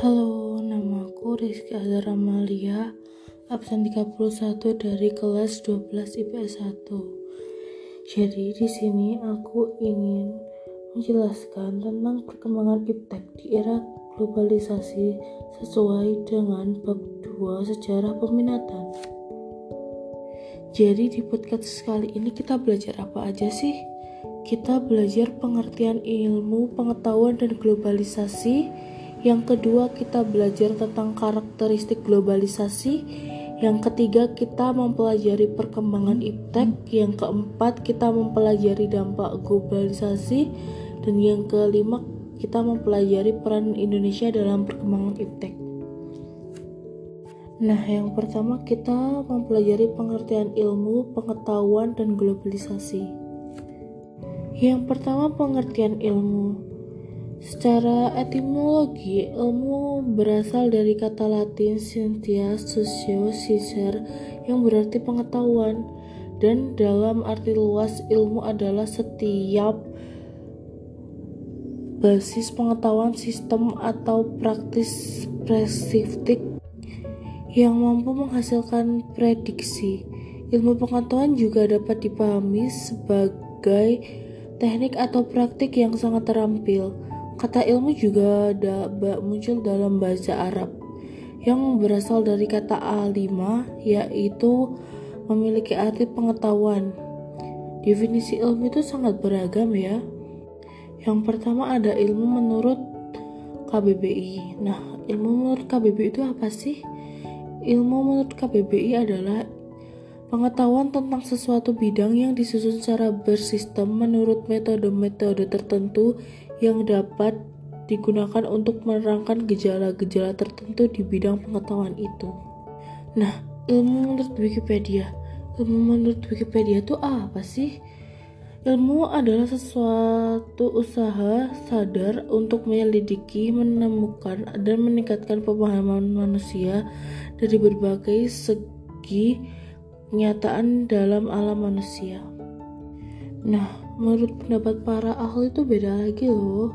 Halo, namaku Rizky Azhar Amalia, absen 31 dari kelas 12 IPS 1. Jadi di sini aku ingin menjelaskan tentang perkembangan iptek di era globalisasi sesuai dengan bab 2 sejarah peminatan. Jadi di podcast kali ini kita belajar apa aja sih? Kita belajar pengertian ilmu, pengetahuan, dan globalisasi yang kedua, kita belajar tentang karakteristik globalisasi. Yang ketiga, kita mempelajari perkembangan iptek. Yang keempat, kita mempelajari dampak globalisasi. Dan yang kelima, kita mempelajari peran Indonesia dalam perkembangan iptek. Nah, yang pertama kita mempelajari pengertian ilmu, pengetahuan, dan globalisasi. Yang pertama, pengertian ilmu. Secara etimologi, ilmu berasal dari kata Latin scientia socio cicer yang berarti pengetahuan dan dalam arti luas ilmu adalah setiap basis pengetahuan sistem atau praktis spesifik yang mampu menghasilkan prediksi. Ilmu pengetahuan juga dapat dipahami sebagai teknik atau praktik yang sangat terampil Kata ilmu juga ada muncul dalam bahasa Arab yang berasal dari kata alima yaitu memiliki arti pengetahuan. Definisi ilmu itu sangat beragam ya. Yang pertama ada ilmu menurut KBBI. Nah, ilmu menurut KBBI itu apa sih? Ilmu menurut KBBI adalah pengetahuan tentang sesuatu bidang yang disusun secara bersistem menurut metode-metode tertentu yang dapat digunakan untuk menerangkan gejala-gejala tertentu di bidang pengetahuan itu. Nah, ilmu menurut Wikipedia. Ilmu menurut Wikipedia itu apa sih? Ilmu adalah sesuatu usaha sadar untuk menyelidiki, menemukan, dan meningkatkan pemahaman manusia dari berbagai segi kenyataan dalam alam manusia. Nah, menurut pendapat para ahli itu beda lagi loh.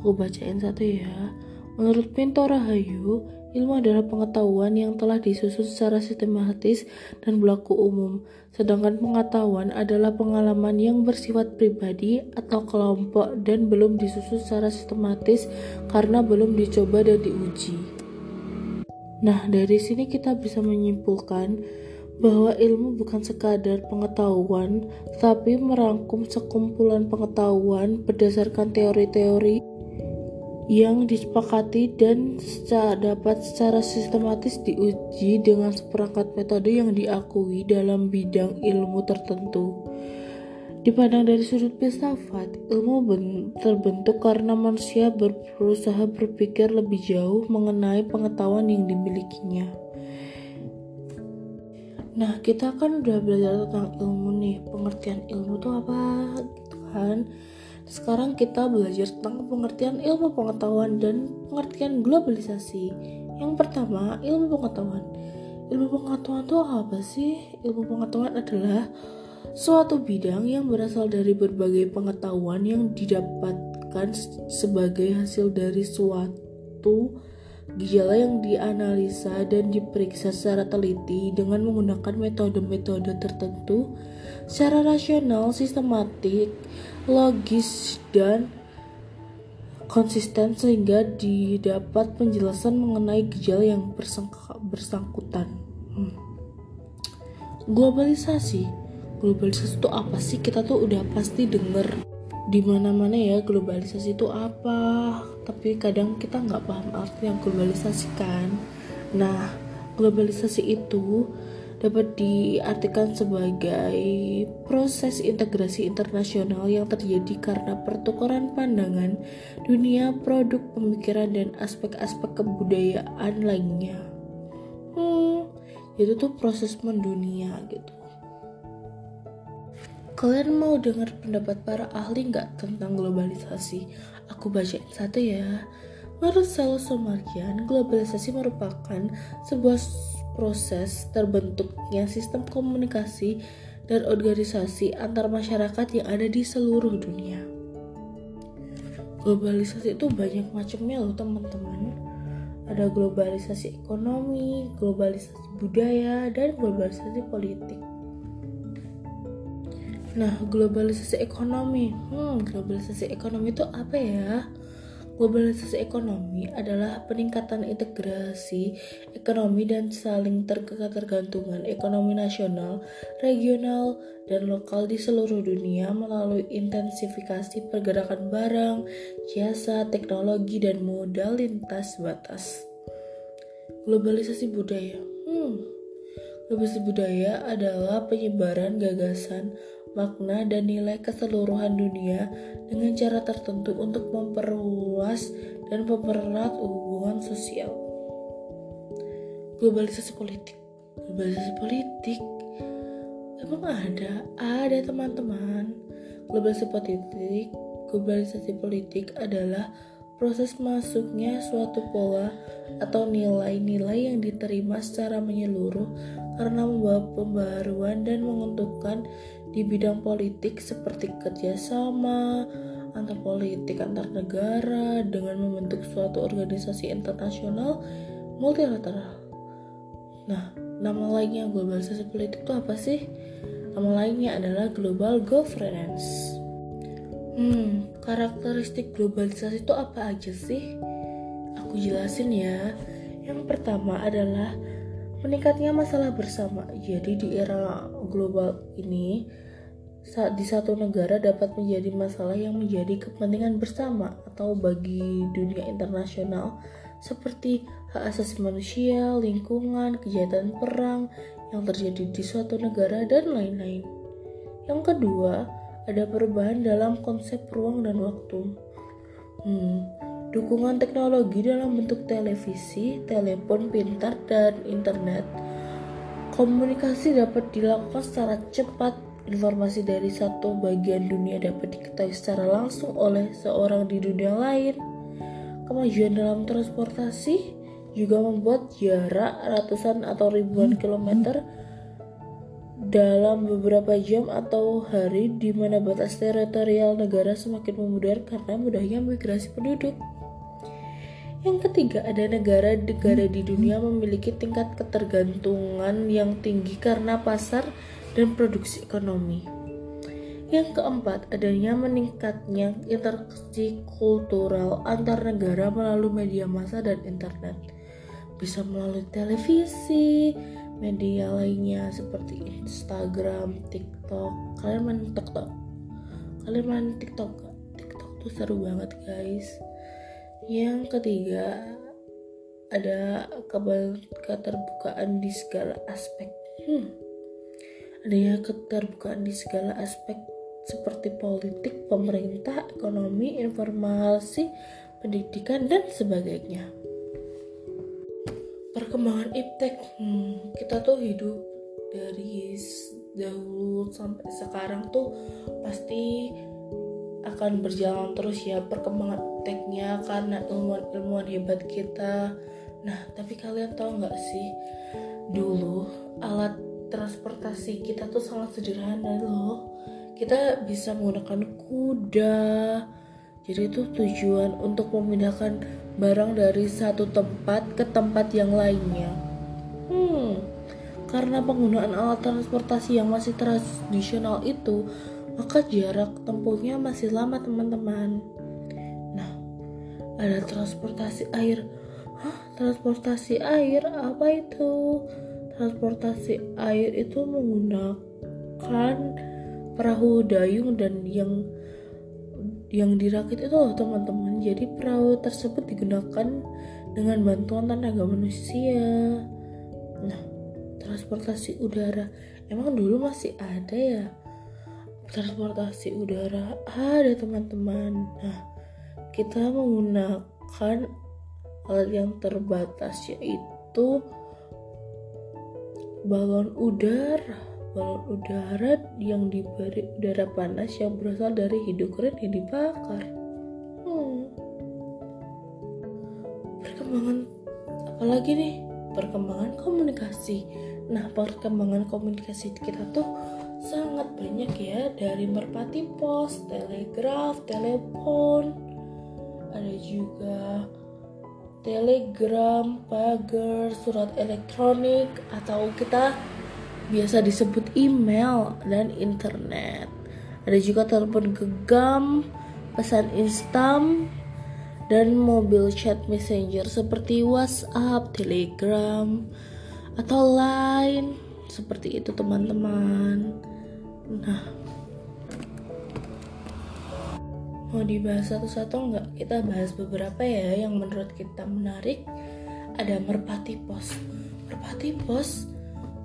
Aku bacain satu ya. Menurut Pinto Rahayu, ilmu adalah pengetahuan yang telah disusun secara sistematis dan berlaku umum, sedangkan pengetahuan adalah pengalaman yang bersifat pribadi atau kelompok dan belum disusun secara sistematis karena belum dicoba dan diuji. Nah, dari sini kita bisa menyimpulkan bahwa ilmu bukan sekadar pengetahuan, tapi merangkum sekumpulan pengetahuan berdasarkan teori-teori yang disepakati dan secara dapat secara sistematis diuji dengan seperangkat metode yang diakui dalam bidang ilmu tertentu. Dipandang dari sudut filsafat, ilmu terbentuk karena manusia berusaha berpikir lebih jauh mengenai pengetahuan yang dimilikinya. Nah, kita kan udah belajar tentang ilmu nih, pengertian ilmu itu apa gitu kan. Sekarang kita belajar tentang pengertian ilmu pengetahuan dan pengertian globalisasi. Yang pertama, ilmu pengetahuan. Ilmu pengetahuan itu apa sih? Ilmu pengetahuan adalah suatu bidang yang berasal dari berbagai pengetahuan yang didapatkan sebagai hasil dari suatu Gejala yang dianalisa dan diperiksa secara teliti dengan menggunakan metode-metode tertentu secara rasional, sistematik, logis, dan konsisten sehingga didapat penjelasan mengenai gejala yang bersangkutan. Hmm. Globalisasi, globalisasi itu apa sih? Kita tuh udah pasti denger di mana mana ya globalisasi itu apa tapi kadang kita nggak paham arti yang globalisasi kan nah globalisasi itu dapat diartikan sebagai proses integrasi internasional yang terjadi karena pertukaran pandangan dunia produk pemikiran dan aspek-aspek kebudayaan lainnya. Hmm itu tuh proses mendunia gitu. Kalian mau dengar pendapat para ahli nggak tentang globalisasi? Aku bacain satu ya. Menurut Salo Somarkian, globalisasi merupakan sebuah proses terbentuknya sistem komunikasi dan organisasi antar masyarakat yang ada di seluruh dunia. Globalisasi itu banyak macamnya loh teman-teman. ada globalisasi ekonomi, globalisasi budaya, dan globalisasi politik. Nah, globalisasi ekonomi. Hmm, globalisasi ekonomi itu apa ya? Globalisasi ekonomi adalah peningkatan integrasi ekonomi dan saling tergantungan ekonomi nasional, regional, dan lokal di seluruh dunia melalui intensifikasi pergerakan barang, jasa, teknologi, dan modal lintas batas. Globalisasi budaya. Hmm. Globalisasi budaya adalah penyebaran gagasan, makna, dan nilai keseluruhan dunia dengan cara tertentu untuk memperluas dan mempererat hubungan sosial. Globalisasi politik. Globalisasi politik emang ada, ada teman-teman. Globalisasi politik, globalisasi politik adalah proses masuknya suatu pola atau nilai-nilai yang diterima secara menyeluruh karena membawa pembaruan dan menguntungkan di bidang politik seperti kerjasama antar politik antar negara dengan membentuk suatu organisasi internasional multilateral. Nah, nama lainnya globalisasi politik itu apa sih? Nama lainnya adalah global governance. Hmm, karakteristik globalisasi itu apa aja sih? Aku jelasin ya. Yang pertama adalah meningkatnya masalah bersama. Jadi di era global ini di satu negara dapat menjadi masalah yang menjadi kepentingan bersama atau bagi dunia internasional seperti hak asasi manusia, lingkungan, kejahatan perang yang terjadi di suatu negara dan lain-lain. Yang kedua, ada perubahan dalam konsep ruang dan waktu. Hmm, dukungan teknologi dalam bentuk televisi, telepon pintar, dan internet. Komunikasi dapat dilakukan secara cepat Informasi dari satu bagian dunia dapat diketahui secara langsung oleh seorang di dunia lain. Kemajuan dalam transportasi juga membuat jarak ratusan atau ribuan kilometer dalam beberapa jam atau hari di mana batas teritorial negara semakin memudar karena mudahnya migrasi penduduk. Yang ketiga, ada negara-negara di dunia memiliki tingkat ketergantungan yang tinggi karena pasar dan produksi ekonomi. Yang keempat, adanya meningkatnya interaksi kultural antar negara melalui media massa dan internet. Bisa melalui televisi, media lainnya seperti Instagram, TikTok. Kalian main TikTok? Kalian main TikTok? TikTok tuh seru banget guys. Yang ketiga, ada keterbukaan di segala aspek. Hmm adanya keterbukaan di segala aspek seperti politik, pemerintah, ekonomi, informasi, pendidikan, dan sebagainya. Perkembangan iptek, hmm, kita tuh hidup dari dahulu sampai sekarang tuh pasti akan berjalan terus ya perkembangan ipteknya karena ilmuwan-ilmuwan hebat kita. Nah, tapi kalian tahu nggak sih dulu alat transportasi kita tuh sangat sederhana loh kita bisa menggunakan kuda jadi itu tujuan untuk memindahkan barang dari satu tempat ke tempat yang lainnya. Hmm karena penggunaan alat transportasi yang masih tradisional itu maka jarak tempuhnya masih lama teman-teman. Nah ada transportasi air. Hah, transportasi air? Apa itu? transportasi air itu menggunakan perahu dayung dan yang yang dirakit itu loh teman-teman. Jadi perahu tersebut digunakan dengan bantuan tenaga manusia. Nah transportasi udara. Emang dulu masih ada ya? Transportasi udara ada teman-teman. Nah kita menggunakan alat yang terbatas yaitu balon udara balon udara yang diberi udara panas yang berasal dari hidrogen yang dibakar. Hmm. perkembangan apalagi nih? Perkembangan komunikasi. Nah perkembangan komunikasi kita tuh sangat banyak ya. Dari merpati pos telegraf telepon. Ada juga telegram, pagar, surat elektronik, atau kita biasa disebut email dan internet. Ada juga telepon genggam, pesan instan, dan mobil chat messenger seperti WhatsApp, Telegram, atau Line. Seperti itu teman-teman. Nah, mau dibahas satu-satu nggak? Kita bahas beberapa ya yang menurut kita menarik. Ada merpati pos. Merpati pos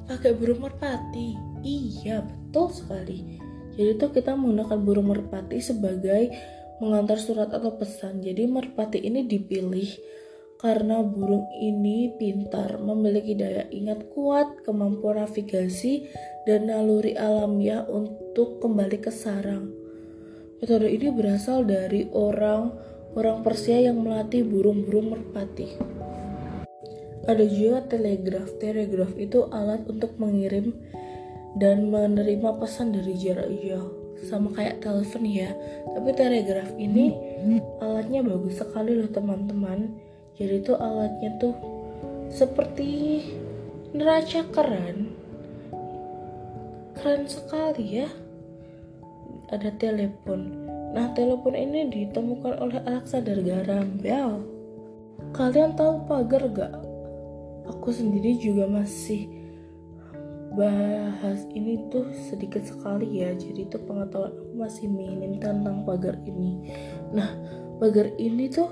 pakai burung merpati. Iya, betul sekali. Jadi itu kita menggunakan burung merpati sebagai mengantar surat atau pesan. Jadi merpati ini dipilih karena burung ini pintar, memiliki daya ingat kuat, kemampuan navigasi, dan naluri alamiah untuk kembali ke sarang. Metode ini berasal dari orang orang Persia yang melatih burung-burung merpati. Ada juga telegraf. Telegraf itu alat untuk mengirim dan menerima pesan dari jarak jauh. Sama kayak telepon ya. Tapi telegraf ini alatnya bagus sekali loh teman-teman. Jadi itu alatnya tuh seperti neraca keren. Keren sekali ya ada telepon. Nah, telepon ini ditemukan oleh Alexander Graham Bell. Kalian tahu pagar gak? Aku sendiri juga masih bahas ini tuh sedikit sekali ya. Jadi tuh pengetahuan aku masih minim tentang pagar ini. Nah pagar ini tuh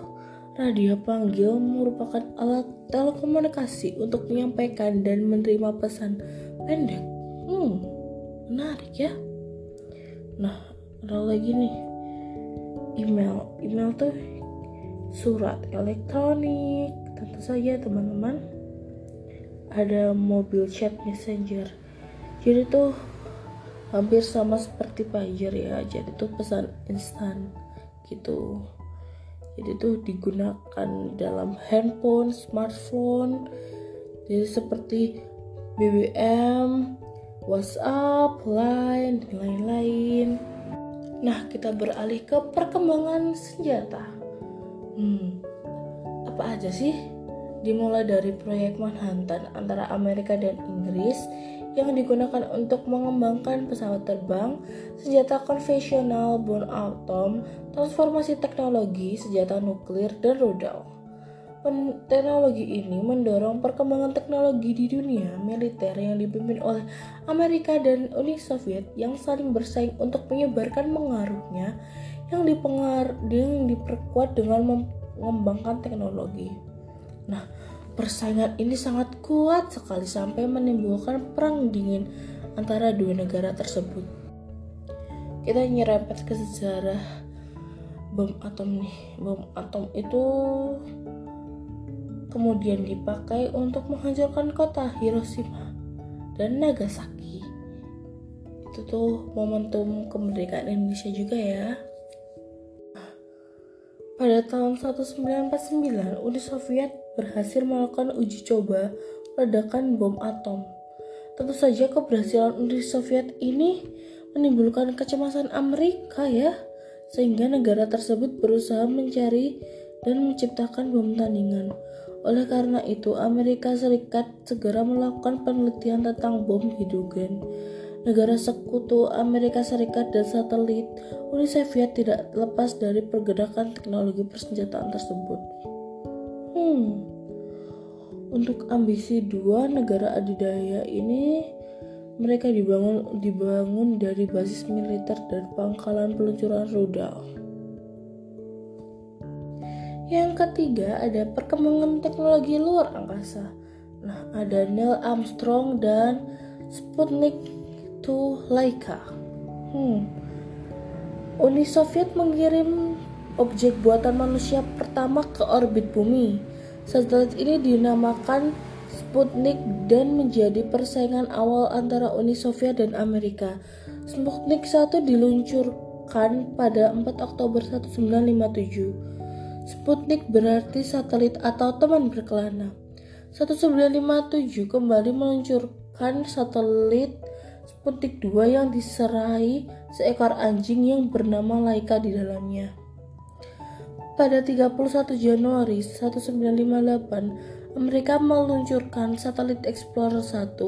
radio panggil merupakan alat telekomunikasi untuk menyampaikan dan menerima pesan pendek. Hmm menarik ya. Nah ada lagi nih. Email email tuh surat elektronik. Tentu saja teman-teman ada mobil chat messenger jadi tuh hampir sama seperti pager ya jadi tuh pesan instan gitu jadi tuh digunakan dalam handphone smartphone jadi seperti BBM WhatsApp, Line, dan lain-lain. Nah, kita beralih ke perkembangan senjata. Hmm, apa aja sih? Dimulai dari proyek Manhattan antara Amerika dan Inggris yang digunakan untuk mengembangkan pesawat terbang, senjata konvensional, bom atom, transformasi teknologi, senjata nuklir, dan rudal. Teknologi ini mendorong perkembangan teknologi di dunia militer yang dipimpin oleh Amerika dan Uni Soviet yang saling bersaing untuk menyebarkan pengaruhnya yang yang diperkuat dengan mengembangkan teknologi. Nah, persaingan ini sangat kuat sekali sampai menimbulkan perang dingin antara dua negara tersebut. Kita nyerempet ke sejarah bom atom nih. Bom atom itu kemudian dipakai untuk menghancurkan kota Hiroshima dan Nagasaki. Itu tuh momentum kemerdekaan Indonesia juga ya. Pada tahun 1949, Uni Soviet berhasil melakukan uji coba ledakan bom atom. Tentu saja keberhasilan Uni Soviet ini menimbulkan kecemasan Amerika ya, sehingga negara tersebut berusaha mencari dan menciptakan bom tandingan. Oleh karena itu, Amerika Serikat segera melakukan penelitian tentang bom hidrogen. Negara sekutu Amerika Serikat dan satelit Uni Soviet tidak lepas dari pergerakan teknologi persenjataan tersebut. Hmm, untuk ambisi dua negara adidaya ini, mereka dibangun dibangun dari basis militer dan pangkalan peluncuran rudal. Yang ketiga ada perkembangan teknologi luar angkasa. Nah, ada Neil Armstrong dan Sputnik 2 Laika. Hmm. Uni Soviet mengirim objek buatan manusia pertama ke orbit bumi. Satelit ini dinamakan Sputnik dan menjadi persaingan awal antara Uni Soviet dan Amerika. Sputnik 1 diluncurkan pada 4 Oktober 1957 Sputnik berarti satelit atau teman berkelana. 1957 kembali meluncurkan satelit Sputnik 2 yang diserai seekor anjing yang bernama Laika di dalamnya. Pada 31 Januari 1958, Amerika meluncurkan satelit Explorer 1,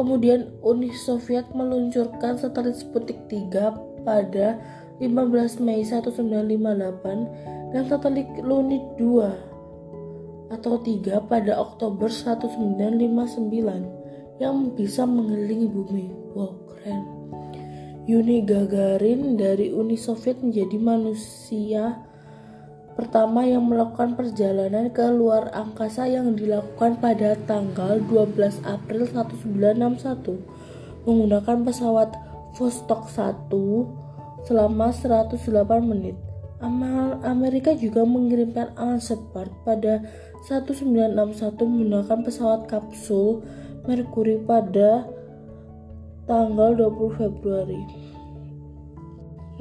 kemudian Uni Soviet meluncurkan satelit Sputnik 3 pada 15 Mei 1958 dan satelit Lunar 2 atau 3 pada Oktober 1959 yang bisa mengelilingi bumi. Wow, keren. Yuri Gagarin dari Uni Soviet menjadi manusia pertama yang melakukan perjalanan ke luar angkasa yang dilakukan pada tanggal 12 April 1961 menggunakan pesawat Vostok 1 selama 108 menit. Amerika juga mengirimkan Alan Shepard pada 1961 menggunakan pesawat kapsul Mercury pada tanggal 20 Februari.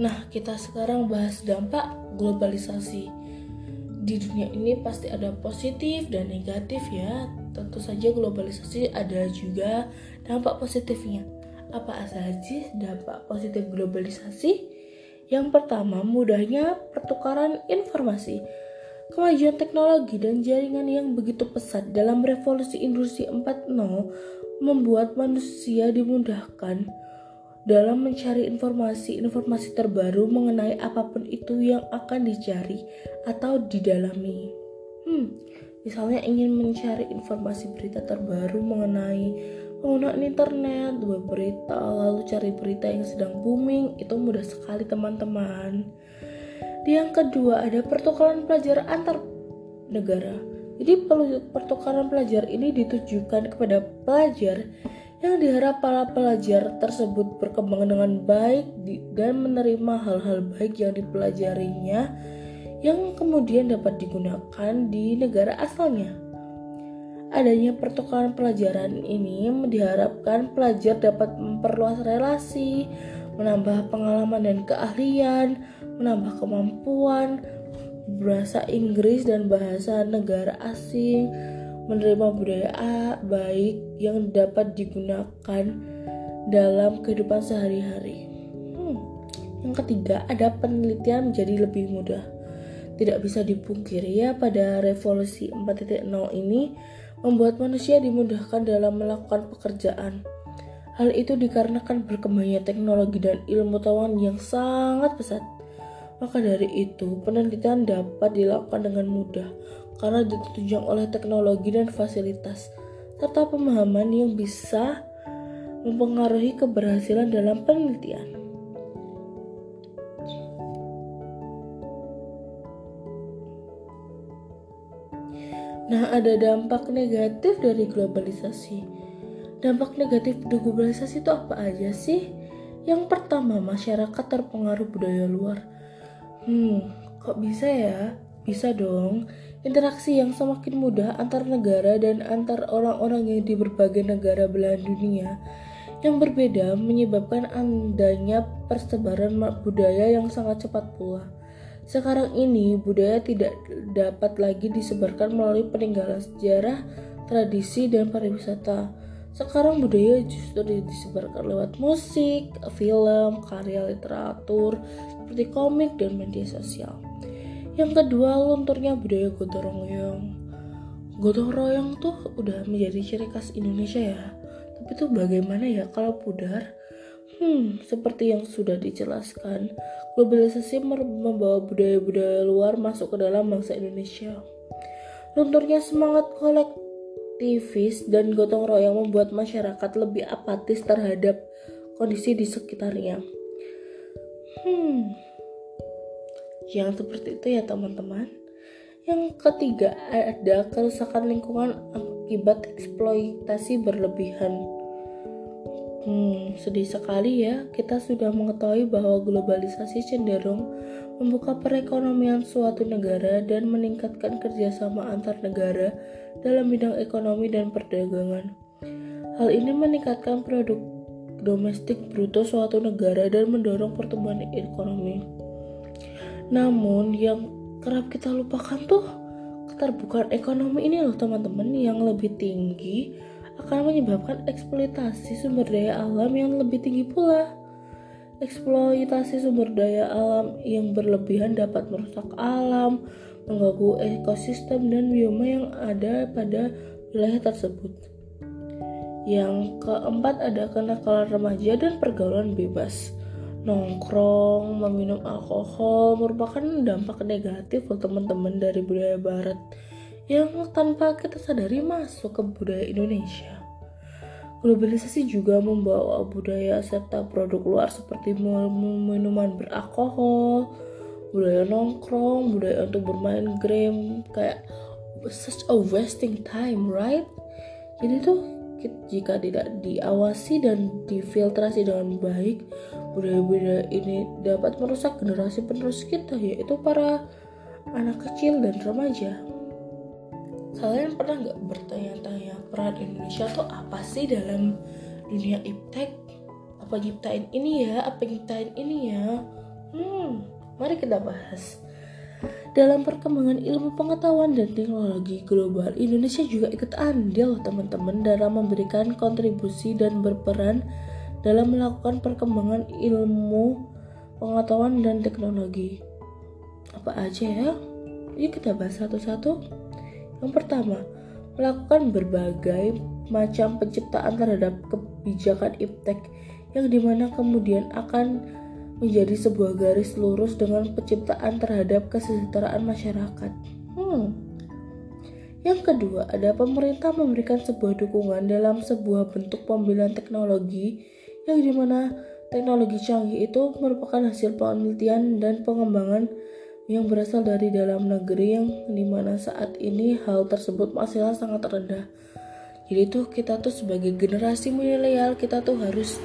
Nah, kita sekarang bahas dampak globalisasi di dunia ini pasti ada positif dan negatif ya. Tentu saja globalisasi ada juga dampak positifnya. Apa saja dampak positif globalisasi? Yang pertama, mudahnya pertukaran informasi. Kemajuan teknologi dan jaringan yang begitu pesat dalam revolusi industri 4.0 membuat manusia dimudahkan dalam mencari informasi-informasi terbaru mengenai apa pun itu yang akan dicari atau didalami. Hmm, misalnya ingin mencari informasi berita terbaru mengenai penggunaan internet, web berita, lalu cari berita yang sedang booming, itu mudah sekali teman-teman. Yang kedua ada pertukaran pelajar antar negara. Jadi pertukaran pelajar ini ditujukan kepada pelajar yang diharap para pelajar tersebut berkembang dengan baik dan menerima hal-hal baik yang dipelajarinya yang kemudian dapat digunakan di negara asalnya. Adanya pertukaran pelajaran ini diharapkan pelajar dapat memperluas relasi, menambah pengalaman dan keahlian, menambah kemampuan bahasa Inggris dan bahasa negara asing, menerima budaya A baik yang dapat digunakan dalam kehidupan sehari-hari. Hmm. Yang ketiga, ada penelitian menjadi lebih mudah. Tidak bisa dipungkiri ya pada revolusi 4.0 ini membuat manusia dimudahkan dalam melakukan pekerjaan. Hal itu dikarenakan berkembangnya teknologi dan ilmu pengetahuan yang sangat pesat. Maka dari itu, penelitian dapat dilakukan dengan mudah karena ditunjang oleh teknologi dan fasilitas, serta pemahaman yang bisa mempengaruhi keberhasilan dalam penelitian. Nah, ada dampak negatif dari globalisasi. Dampak negatif dari globalisasi itu apa aja sih? Yang pertama, masyarakat terpengaruh budaya luar. Hmm, kok bisa ya? Bisa dong. Interaksi yang semakin mudah antar negara dan antar orang-orang yang di berbagai negara belahan dunia yang berbeda menyebabkan adanya persebaran budaya yang sangat cepat pula. Sekarang ini budaya tidak dapat lagi disebarkan melalui peninggalan sejarah, tradisi, dan pariwisata. Sekarang budaya justru disebarkan lewat musik, film, karya literatur, seperti komik dan media sosial. Yang kedua, lunturnya budaya gotong royong. Gotong royong tuh udah menjadi ciri khas Indonesia ya. Tapi tuh bagaimana ya kalau pudar? Hmm, seperti yang sudah dijelaskan, globalisasi membawa budaya-budaya luar masuk ke dalam bangsa Indonesia. Lunturnya semangat kolektivis dan gotong royong membuat masyarakat lebih apatis terhadap kondisi di sekitarnya. Hmm, yang seperti itu ya teman-teman. Yang ketiga ada kerusakan lingkungan akibat eksploitasi berlebihan. Hmm, sedih sekali ya kita sudah mengetahui bahwa globalisasi cenderung membuka perekonomian suatu negara dan meningkatkan kerjasama antar negara dalam bidang ekonomi dan perdagangan. Hal ini meningkatkan produk domestik bruto suatu negara dan mendorong pertumbuhan ekonomi namun yang kerap kita lupakan tuh keterbukaan ekonomi ini loh teman-teman yang lebih tinggi akan menyebabkan eksploitasi sumber daya alam yang lebih tinggi pula. Eksploitasi sumber daya alam yang berlebihan dapat merusak alam, mengganggu ekosistem dan bioma yang ada pada wilayah tersebut. Yang keempat ada kenakalan remaja dan pergaulan bebas. Nongkrong, meminum alkohol merupakan dampak negatif untuk teman-teman dari budaya barat yang tanpa kita sadari masuk ke budaya Indonesia. Globalisasi juga membawa budaya serta produk luar seperti minuman beralkohol, budaya nongkrong, budaya untuk bermain game kayak such a wasting time, right? Jadi tuh jika tidak diawasi dan difiltrasi dengan baik, budaya-budaya ini dapat merusak generasi penerus kita, yaitu para anak kecil dan remaja. Kalian pernah nggak bertanya-tanya peran Indonesia tuh apa sih dalam dunia iptek? Apa nyiptain ini ya? Apa nyiptain ini ya? Hmm, mari kita bahas. Dalam perkembangan ilmu pengetahuan dan teknologi global, Indonesia juga ikut andil teman-teman dalam memberikan kontribusi dan berperan dalam melakukan perkembangan ilmu pengetahuan dan teknologi. Apa aja ya? Yuk kita bahas satu-satu. Yang pertama, melakukan berbagai macam penciptaan terhadap kebijakan iptek yang di mana kemudian akan menjadi sebuah garis lurus dengan penciptaan terhadap kesejahteraan masyarakat. Hmm. Yang kedua, ada pemerintah memberikan sebuah dukungan dalam sebuah bentuk pembelian teknologi yang di mana teknologi canggih itu merupakan hasil penelitian dan pengembangan yang berasal dari dalam negeri yang di mana saat ini hal tersebut masih sangat rendah. Jadi tuh kita tuh sebagai generasi milenial kita tuh harus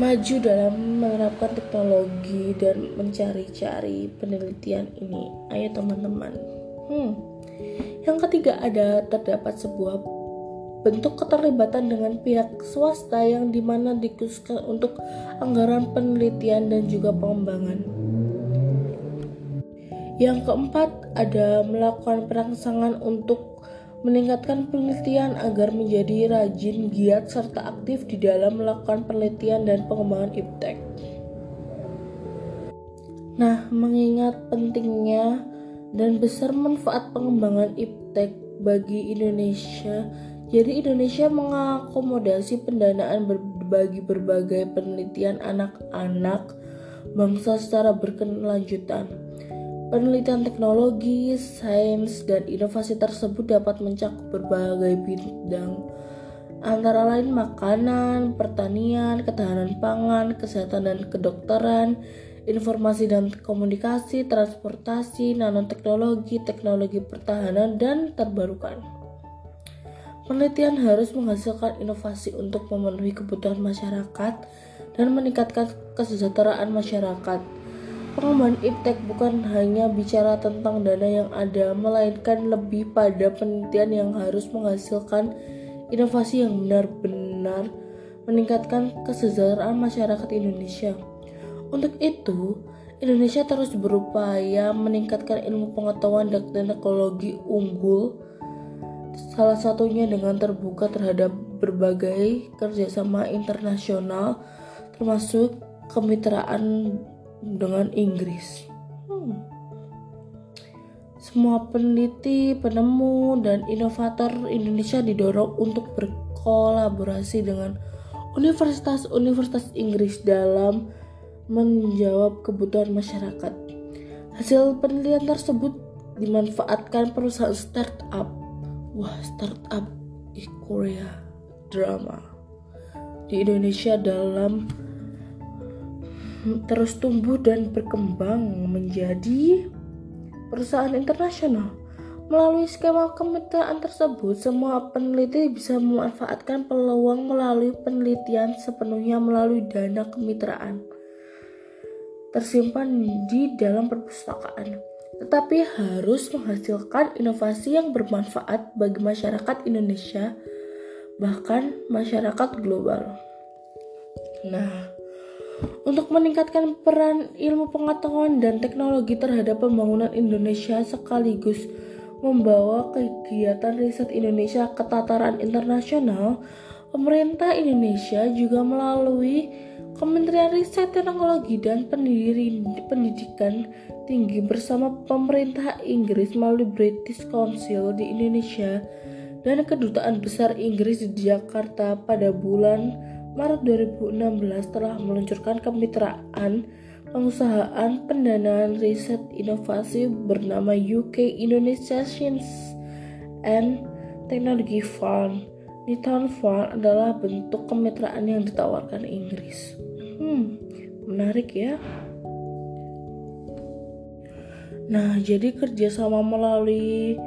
maju dalam menerapkan teknologi dan mencari-cari penelitian ini. Ayo teman-teman. Hmm. Yang ketiga ada terdapat sebuah bentuk keterlibatan dengan pihak swasta yang di mana dikhususkan untuk anggaran penelitian dan juga pengembangan. Yang keempat ada melakukan perangsangan untuk meningkatkan penelitian agar menjadi rajin, giat, serta aktif di dalam melakukan penelitian dan pengembangan iptek. Nah, mengingat pentingnya dan besar manfaat pengembangan iptek bagi Indonesia, jadi Indonesia mengakomodasi pendanaan bagi berbagai penelitian anak-anak bangsa secara berkelanjutan. Penelitian teknologi, sains, dan inovasi tersebut dapat mencakup berbagai bidang, antara lain makanan, pertanian, ketahanan pangan, kesehatan dan kedokteran, informasi dan komunikasi, transportasi, nanoteknologi, teknologi pertahanan, dan terbarukan. Penelitian harus menghasilkan inovasi untuk memenuhi kebutuhan masyarakat dan meningkatkan kesejahteraan masyarakat Pengembangan iptek bukan hanya bicara tentang dana yang ada, melainkan lebih pada penelitian yang harus menghasilkan inovasi yang benar-benar meningkatkan kesejahteraan masyarakat Indonesia. Untuk itu, Indonesia terus berupaya meningkatkan ilmu pengetahuan dan teknologi unggul, salah satunya dengan terbuka terhadap berbagai kerjasama internasional, termasuk kemitraan dengan Inggris. Hmm. Semua peneliti, penemu, dan inovator Indonesia didorong untuk berkolaborasi dengan universitas-universitas Inggris dalam menjawab kebutuhan masyarakat. Hasil penelitian tersebut dimanfaatkan perusahaan startup. Wah, startup di Korea drama di Indonesia dalam terus tumbuh dan berkembang menjadi perusahaan internasional. Melalui skema kemitraan tersebut, semua peneliti bisa memanfaatkan peluang melalui penelitian sepenuhnya melalui dana kemitraan tersimpan di dalam perpustakaan, tetapi harus menghasilkan inovasi yang bermanfaat bagi masyarakat Indonesia, bahkan masyarakat global. Nah, untuk meningkatkan peran ilmu pengetahuan dan teknologi terhadap pembangunan Indonesia sekaligus membawa kegiatan riset Indonesia ke tataran internasional, pemerintah Indonesia juga melalui Kementerian Riset Teknologi dan Pendidikan Tinggi bersama pemerintah Inggris melalui British Council di Indonesia dan Kedutaan Besar Inggris di Jakarta pada bulan Maret 2016 telah meluncurkan kemitraan pengusahaan pendanaan riset inovasi bernama UK Indonesia Science and Technology Fund. Newton Fund adalah bentuk kemitraan yang ditawarkan Inggris. Hmm, menarik ya. Nah, jadi kerjasama melalui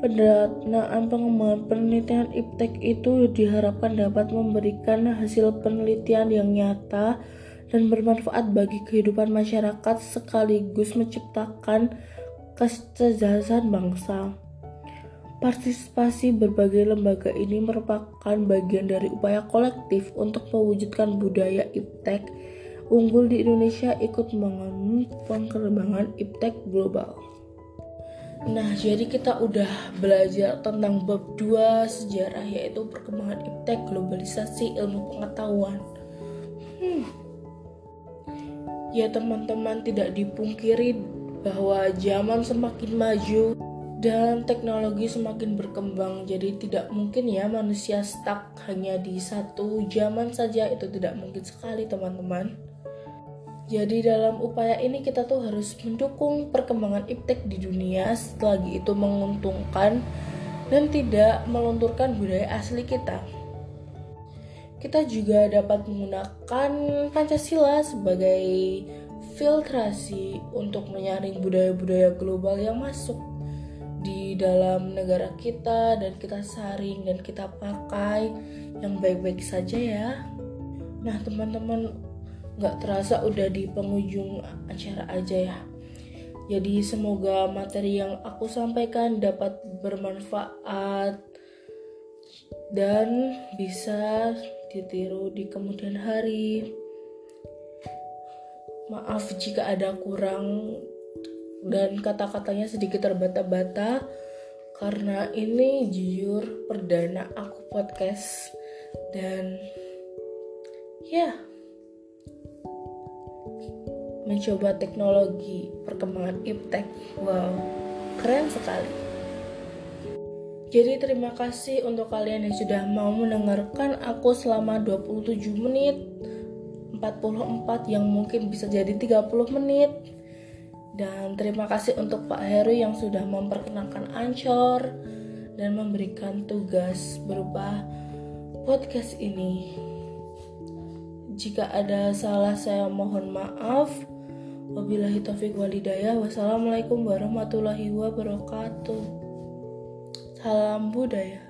pendanaan pengembangan penelitian IPTEK itu diharapkan dapat memberikan hasil penelitian yang nyata dan bermanfaat bagi kehidupan masyarakat sekaligus menciptakan kecerdasan bangsa. Partisipasi berbagai lembaga ini merupakan bagian dari upaya kolektif untuk mewujudkan budaya iptek unggul di Indonesia ikut membangun pengembangan iptek global. Nah, jadi kita udah belajar tentang bab 2 sejarah yaitu perkembangan iptek, globalisasi, ilmu pengetahuan. Hmm. Ya teman-teman tidak dipungkiri bahwa zaman semakin maju dan teknologi semakin berkembang jadi tidak mungkin ya manusia stuck hanya di satu zaman saja. Itu tidak mungkin sekali teman-teman. Jadi dalam upaya ini kita tuh harus mendukung perkembangan iptek di dunia selagi itu menguntungkan dan tidak melunturkan budaya asli kita. Kita juga dapat menggunakan Pancasila sebagai filtrasi untuk menyaring budaya-budaya global yang masuk di dalam negara kita dan kita saring dan kita pakai yang baik-baik saja ya. Nah teman-teman nggak terasa udah di penghujung acara aja ya. Jadi semoga materi yang aku sampaikan dapat bermanfaat dan bisa ditiru di kemudian hari. Maaf jika ada kurang dan kata-katanya sedikit terbata-bata karena ini jujur perdana aku podcast. Dan ya mencoba teknologi perkembangan iptek. Wow keren sekali. Jadi terima kasih untuk kalian yang sudah mau mendengarkan aku selama 27 menit 44 yang mungkin bisa jadi 30 menit dan terima kasih untuk Pak Heru yang sudah memperkenalkan Ancor dan memberikan tugas berupa podcast ini. Jika ada salah saya mohon maaf. Wabillahi taufik walidayah. Wassalamualaikum warahmatullahi wabarakatuh. Salam budaya.